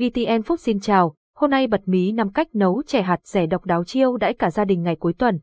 VTN phúc xin chào, hôm nay bật mí năm cách nấu chè hạt rẻ độc đáo chiêu đãi cả gia đình ngày cuối tuần.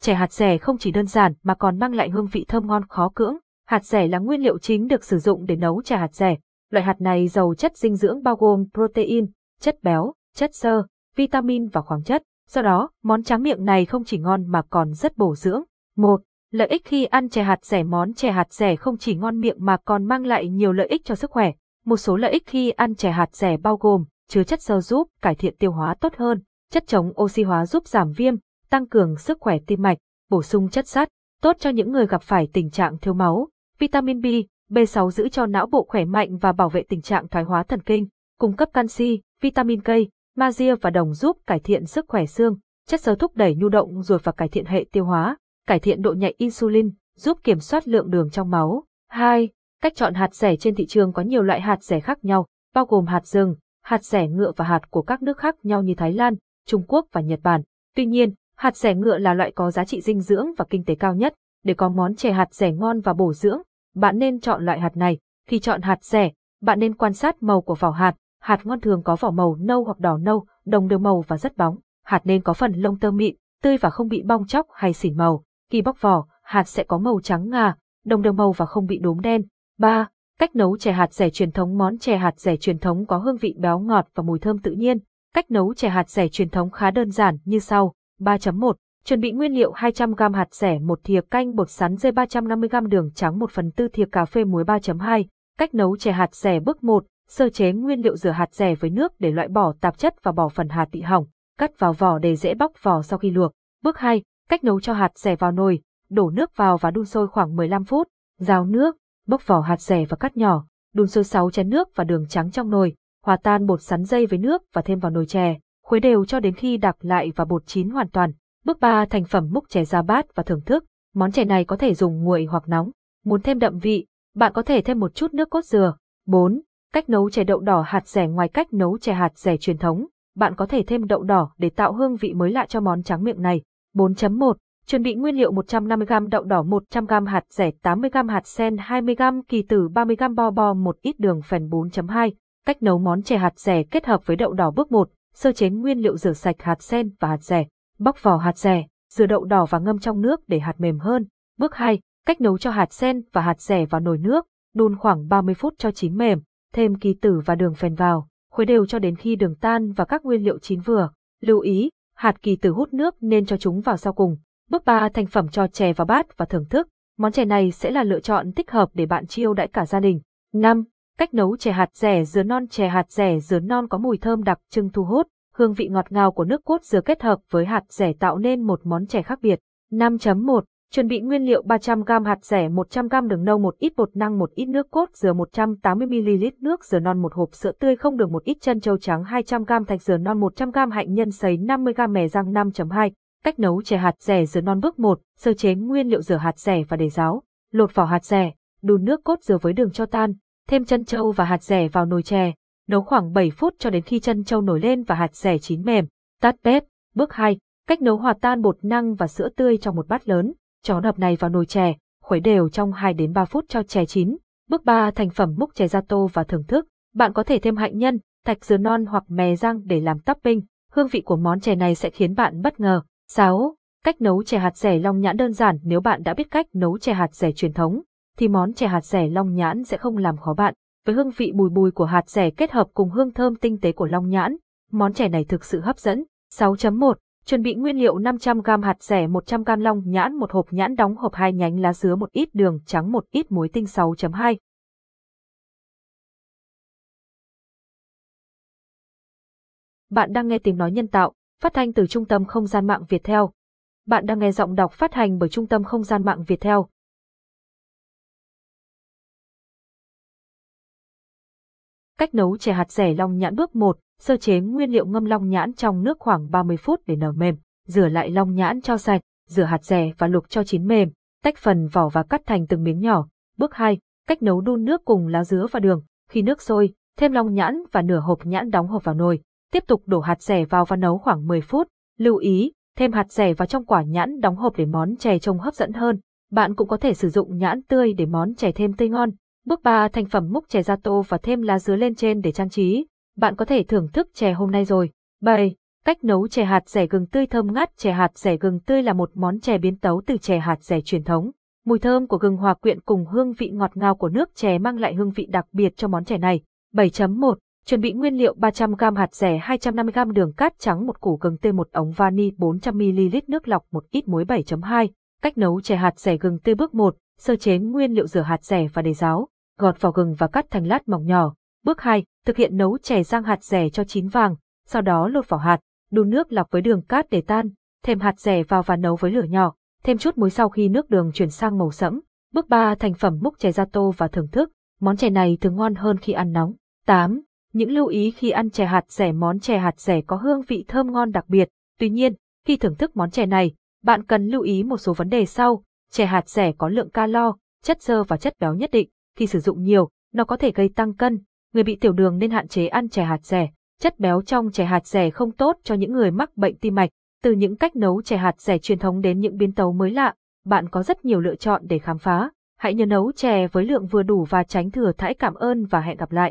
Chè hạt rẻ không chỉ đơn giản mà còn mang lại hương vị thơm ngon khó cưỡng. Hạt rẻ là nguyên liệu chính được sử dụng để nấu chè hạt rẻ. Loại hạt này giàu chất dinh dưỡng bao gồm protein, chất béo, chất xơ, vitamin và khoáng chất. Do đó, món tráng miệng này không chỉ ngon mà còn rất bổ dưỡng. 1. Lợi ích khi ăn chè hạt rẻ Món chè hạt rẻ không chỉ ngon miệng mà còn mang lại nhiều lợi ích cho sức khỏe. Một số lợi ích khi ăn chè hạt rẻ bao gồm chứa chất xơ giúp cải thiện tiêu hóa tốt hơn, chất chống oxy hóa giúp giảm viêm, tăng cường sức khỏe tim mạch, bổ sung chất sắt, tốt cho những người gặp phải tình trạng thiếu máu, vitamin B, B6 giữ cho não bộ khỏe mạnh và bảo vệ tình trạng thoái hóa thần kinh, cung cấp canxi, vitamin K, magie và đồng giúp cải thiện sức khỏe xương, chất xơ thúc đẩy nhu động ruột và cải thiện hệ tiêu hóa, cải thiện độ nhạy insulin, giúp kiểm soát lượng đường trong máu. 2. Cách chọn hạt rẻ trên thị trường có nhiều loại hạt rẻ khác nhau, bao gồm hạt rừng, hạt rẻ ngựa và hạt của các nước khác nhau như Thái Lan, Trung Quốc và Nhật Bản. Tuy nhiên, hạt rẻ ngựa là loại có giá trị dinh dưỡng và kinh tế cao nhất. Để có món chè hạt rẻ ngon và bổ dưỡng, bạn nên chọn loại hạt này. Khi chọn hạt rẻ, bạn nên quan sát màu của vỏ hạt. Hạt ngon thường có vỏ màu nâu hoặc đỏ nâu, đồng đều màu và rất bóng. Hạt nên có phần lông tơ mịn, tươi và không bị bong chóc hay xỉn màu. Khi bóc vỏ, hạt sẽ có màu trắng ngà, đồng đều màu và không bị đốm đen. 3. Cách nấu chè hạt rẻ truyền thống Món chè hạt rẻ truyền thống có hương vị béo ngọt và mùi thơm tự nhiên. Cách nấu chè hạt rẻ truyền thống khá đơn giản như sau. 3.1 Chuẩn bị nguyên liệu 200g hạt rẻ, 1 thìa canh bột sắn dây 350g đường trắng 1 phần 4 thìa cà phê muối 3.2 Cách nấu chè hạt rẻ bước 1 Sơ chế nguyên liệu rửa hạt rẻ với nước để loại bỏ tạp chất và bỏ phần hạt bị hỏng. Cắt vào vỏ để dễ bóc vỏ sau khi luộc. Bước 2 Cách nấu cho hạt rẻ vào nồi, đổ nước vào và đun sôi khoảng 15 phút. Rào nước, bốc vỏ hạt rẻ và cắt nhỏ, đun sôi 6 chén nước và đường trắng trong nồi, hòa tan bột sắn dây với nước và thêm vào nồi chè, khuấy đều cho đến khi đặc lại và bột chín hoàn toàn. Bước 3 thành phẩm múc chè ra bát và thưởng thức. Món chè này có thể dùng nguội hoặc nóng. Muốn thêm đậm vị, bạn có thể thêm một chút nước cốt dừa. 4. Cách nấu chè đậu đỏ hạt rẻ ngoài cách nấu chè hạt rẻ truyền thống, bạn có thể thêm đậu đỏ để tạo hương vị mới lạ cho món tráng miệng này. 4.1 Chuẩn bị nguyên liệu 150g đậu đỏ 100g hạt rẻ 80g hạt sen 20g kỳ tử 30g bo bo một ít đường phèn 4.2 Cách nấu món chè hạt rẻ kết hợp với đậu đỏ bước 1 Sơ chế nguyên liệu rửa sạch hạt sen và hạt rẻ Bóc vỏ hạt rẻ, rửa đậu đỏ và ngâm trong nước để hạt mềm hơn. Bước 2 Cách nấu cho hạt sen và hạt rẻ vào nồi nước Đun khoảng 30 phút cho chín mềm Thêm kỳ tử và đường phèn vào Khuấy đều cho đến khi đường tan và các nguyên liệu chín vừa. Lưu ý, hạt kỳ tử hút nước nên cho chúng vào sau cùng. Bước 3 thành phẩm cho chè vào bát và thưởng thức. Món chè này sẽ là lựa chọn thích hợp để bạn chiêu đãi cả gia đình. 5. Cách nấu chè hạt rẻ dứa non Chè hạt rẻ dứa non có mùi thơm đặc trưng thu hút, hương vị ngọt ngào của nước cốt dứa kết hợp với hạt rẻ tạo nên một món chè khác biệt. 5.1 Chuẩn bị nguyên liệu 300g hạt rẻ 100g đường nâu một ít bột năng một ít nước cốt dừa 180ml nước dừa non một hộp sữa tươi không đường một ít chân châu trắng 200g thạch dừa non 100g hạnh nhân sấy 50g mè răng 5.2 Cách nấu chè hạt rẻ dừa non bước 1, sơ chế nguyên liệu rửa hạt rẻ và để ráo, lột vỏ hạt rẻ, đun nước cốt dừa với đường cho tan, thêm chân trâu và hạt rẻ vào nồi chè, nấu khoảng 7 phút cho đến khi chân trâu nổi lên và hạt rẻ chín mềm, tắt bếp. Bước 2, cách nấu hòa tan bột năng và sữa tươi trong một bát lớn, cho hỗn này vào nồi chè, khuấy đều trong 2 đến 3 phút cho chè chín. Bước 3, thành phẩm múc chè ra tô và thưởng thức. Bạn có thể thêm hạnh nhân, thạch dừa non hoặc mè rang để làm topping. Hương vị của món chè này sẽ khiến bạn bất ngờ. 6. Cách nấu chè hạt rẻ long nhãn đơn giản nếu bạn đã biết cách nấu chè hạt rẻ truyền thống, thì món chè hạt rẻ long nhãn sẽ không làm khó bạn. Với hương vị bùi bùi của hạt rẻ kết hợp cùng hương thơm tinh tế của long nhãn, món chè này thực sự hấp dẫn. 6.1 Chuẩn bị nguyên liệu 500g hạt rẻ 100g long nhãn một hộp nhãn đóng hộp hai nhánh lá dứa một ít đường trắng một ít muối tinh 6.2 Bạn đang nghe tiếng nói nhân tạo phát thanh từ Trung tâm Không gian mạng Việt Theo. Bạn đang nghe giọng đọc phát hành bởi Trung tâm Không gian mạng Việt Theo. Cách nấu chè hạt rẻ long nhãn bước 1, sơ chế nguyên liệu ngâm long nhãn trong nước khoảng 30 phút để nở mềm, rửa lại long nhãn cho sạch, rửa hạt rẻ và luộc cho chín mềm, tách phần vỏ và cắt thành từng miếng nhỏ. Bước 2, cách nấu đun nước cùng lá dứa và đường, khi nước sôi, thêm long nhãn và nửa hộp nhãn đóng hộp vào nồi, Tiếp tục đổ hạt rẻ vào và nấu khoảng 10 phút. Lưu ý, thêm hạt rẻ vào trong quả nhãn đóng hộp để món chè trông hấp dẫn hơn. Bạn cũng có thể sử dụng nhãn tươi để món chè thêm tươi ngon. Bước 3 thành phẩm múc chè ra tô và thêm lá dứa lên trên để trang trí. bạn có thể thưởng thức chè hôm nay rồi. 7. Cách nấu chè hạt rẻ gừng tươi thơm ngát Chè hạt rẻ gừng tươi là một món chè biến tấu từ chè hạt rẻ truyền thống. Mùi thơm của gừng hòa quyện cùng hương vị ngọt ngào của nước chè mang lại hương vị đặc biệt cho món chè này. 7.1 Chuẩn bị nguyên liệu 300g hạt rẻ 250g đường cát trắng một củ gừng tươi một ống vani 400ml nước lọc một ít muối 7.2 Cách nấu chè hạt rẻ gừng tươi bước 1 Sơ chế nguyên liệu rửa hạt rẻ và để ráo, gọt vỏ gừng và cắt thành lát mỏng nhỏ. Bước 2 Thực hiện nấu chè rang hạt rẻ cho chín vàng, sau đó lột vỏ hạt, đun nước lọc với đường cát để tan, thêm hạt rẻ vào và nấu với lửa nhỏ, thêm chút muối sau khi nước đường chuyển sang màu sẫm. Bước 3 thành phẩm múc chè ra tô và thưởng thức. Món chè này thường ngon hơn khi ăn nóng. 8. Những lưu ý khi ăn chè hạt rẻ Món chè hạt rẻ có hương vị thơm ngon đặc biệt. Tuy nhiên, khi thưởng thức món chè này, bạn cần lưu ý một số vấn đề sau. Chè hạt rẻ có lượng calo, chất xơ và chất béo nhất định. Khi sử dụng nhiều, nó có thể gây tăng cân. Người bị tiểu đường nên hạn chế ăn chè hạt rẻ. Chất béo trong chè hạt rẻ không tốt cho những người mắc bệnh tim mạch. Từ những cách nấu chè hạt rẻ truyền thống đến những biến tấu mới lạ, bạn có rất nhiều lựa chọn để khám phá. Hãy nhớ nấu chè với lượng vừa đủ và tránh thừa thãi cảm ơn và hẹn gặp lại.